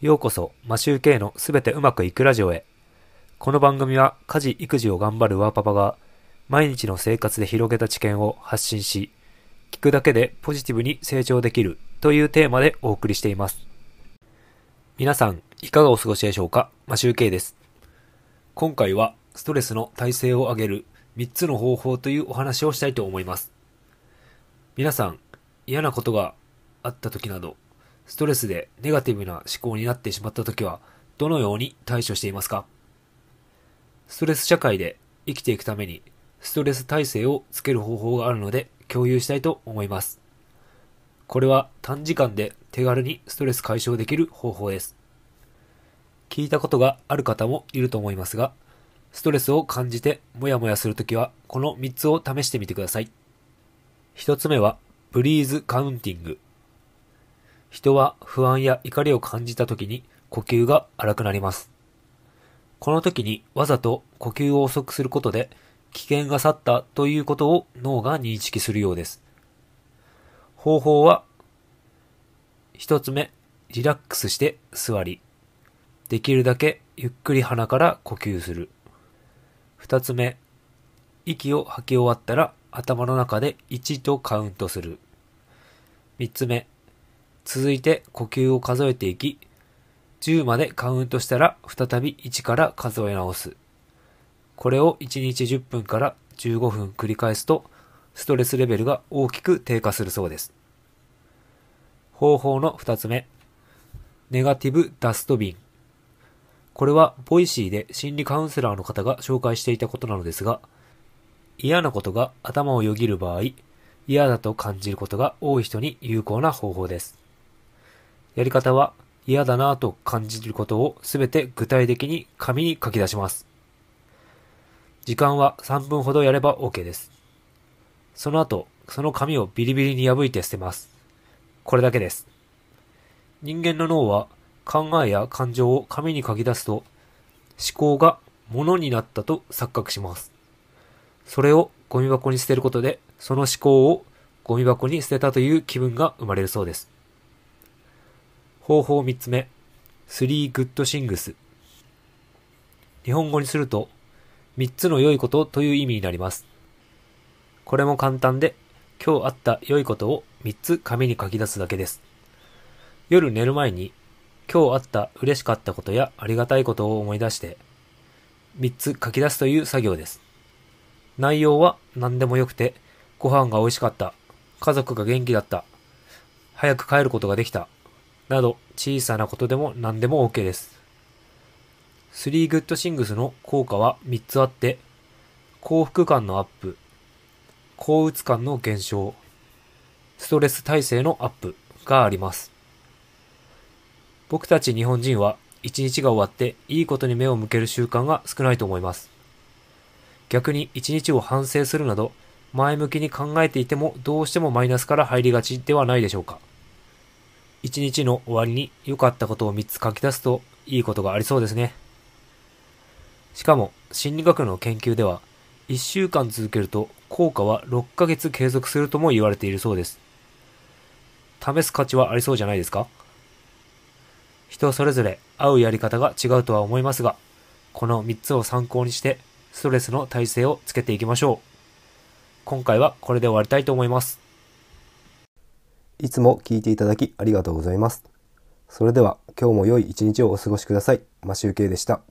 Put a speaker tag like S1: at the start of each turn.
S1: ようこそ、マシューケイのすべてうまくいくラジオへ。この番組は家事・育児を頑張るワーパパが毎日の生活で広げた知見を発信し、聞くだけでポジティブに成長できるというテーマでお送りしています。皆さん、いかがお過ごしでしょうか？マシューケイです。今回はストレスの耐性を上げる3つの方法というお話をしたいと思います。皆さん、嫌なことがあった時など、ストレスでネガティブな思考になってしまった時は、どのように対処していますか？ストレス社会で生きていくために、ストレス耐性をつける方法があるので、共有したいと思います。これは短時間で手軽にストレス解消できる方法です。聞いたことがある方もいると思いますが、ストレスを感じてモヤモヤするときは、この3つを試してみてください。1つ目は、ブリーズカウンティング。人は不安や怒りを感じた時に呼吸が荒くなります。この時にわざと呼吸を遅くすることで危険が去ったということを脳が認識するようです。方法は一つ目、リラックスして座り。できるだけゆっくり鼻から呼吸する。二つ目、息を吐き終わったら頭の中で1とカウントする。三つ目、続いて呼吸を数えていき、10までカウントしたら再び1から数え直す。これを1日10分から15分繰り返すと、ストレスレベルが大きく低下するそうです。方法の2つ目。ネガティブダストビン。これは、 Voicy で心理カウンセラーの方が紹介していたことなのですが、嫌なことが頭をよぎる場合、嫌だと感じることが多い人に有効な方法です。やり方は嫌だなぁと感じることをすべて具体的に紙に書き出します。時間は3分ほどやれば OK です。その後、その紙をビリビリに破いて捨てます。これだけです。人間の脳は考えや感情を紙に書き出すと思考が物になったと錯覚します。それをゴミ箱に捨てることで、その思考をゴミ箱に捨てたという気分が生まれるそうです。方法3つ目。3 good things。日本語にすると、3つの良いことという意味になります。これも簡単で、今日あった良いことを3つ紙に書き出すだけです。夜寝る前に、今日あった嬉しかったことやありがたいことを思い出して、3つ書き出すという作業です。内容は何でもよくて、ご飯が美味しかった、家族が元気だった、早く帰ることができた、など小さなことでも何でも OK です。3 Good Things の効果は3つあって、幸福感のアップ、幸鬱感の減少、ストレス耐性のアップがあります。僕たち日本人は一日が終わっていいことに目を向ける習慣が少ないと思います。逆に一日を反省するなど前向きに考えていてもどうしてもマイナスから入りがちではないでしょうか。一日の終わりに良かったことを3つ書き出すといいことがありそうですね。しかも心理学の研究では1週間続けると効果は6ヶ月継続するとも言われているそうです。試す価値はありそうじゃないですか？人それぞれ合うやり方が違うとは思いますが、この3つを参考にしてストレスの耐性をつけていきましょう。今回はこれで終わりたいと思います。
S2: いつも聞いていただきありがとうございます。それでは今日も良い一日をお過ごしください。マシュウケイでした。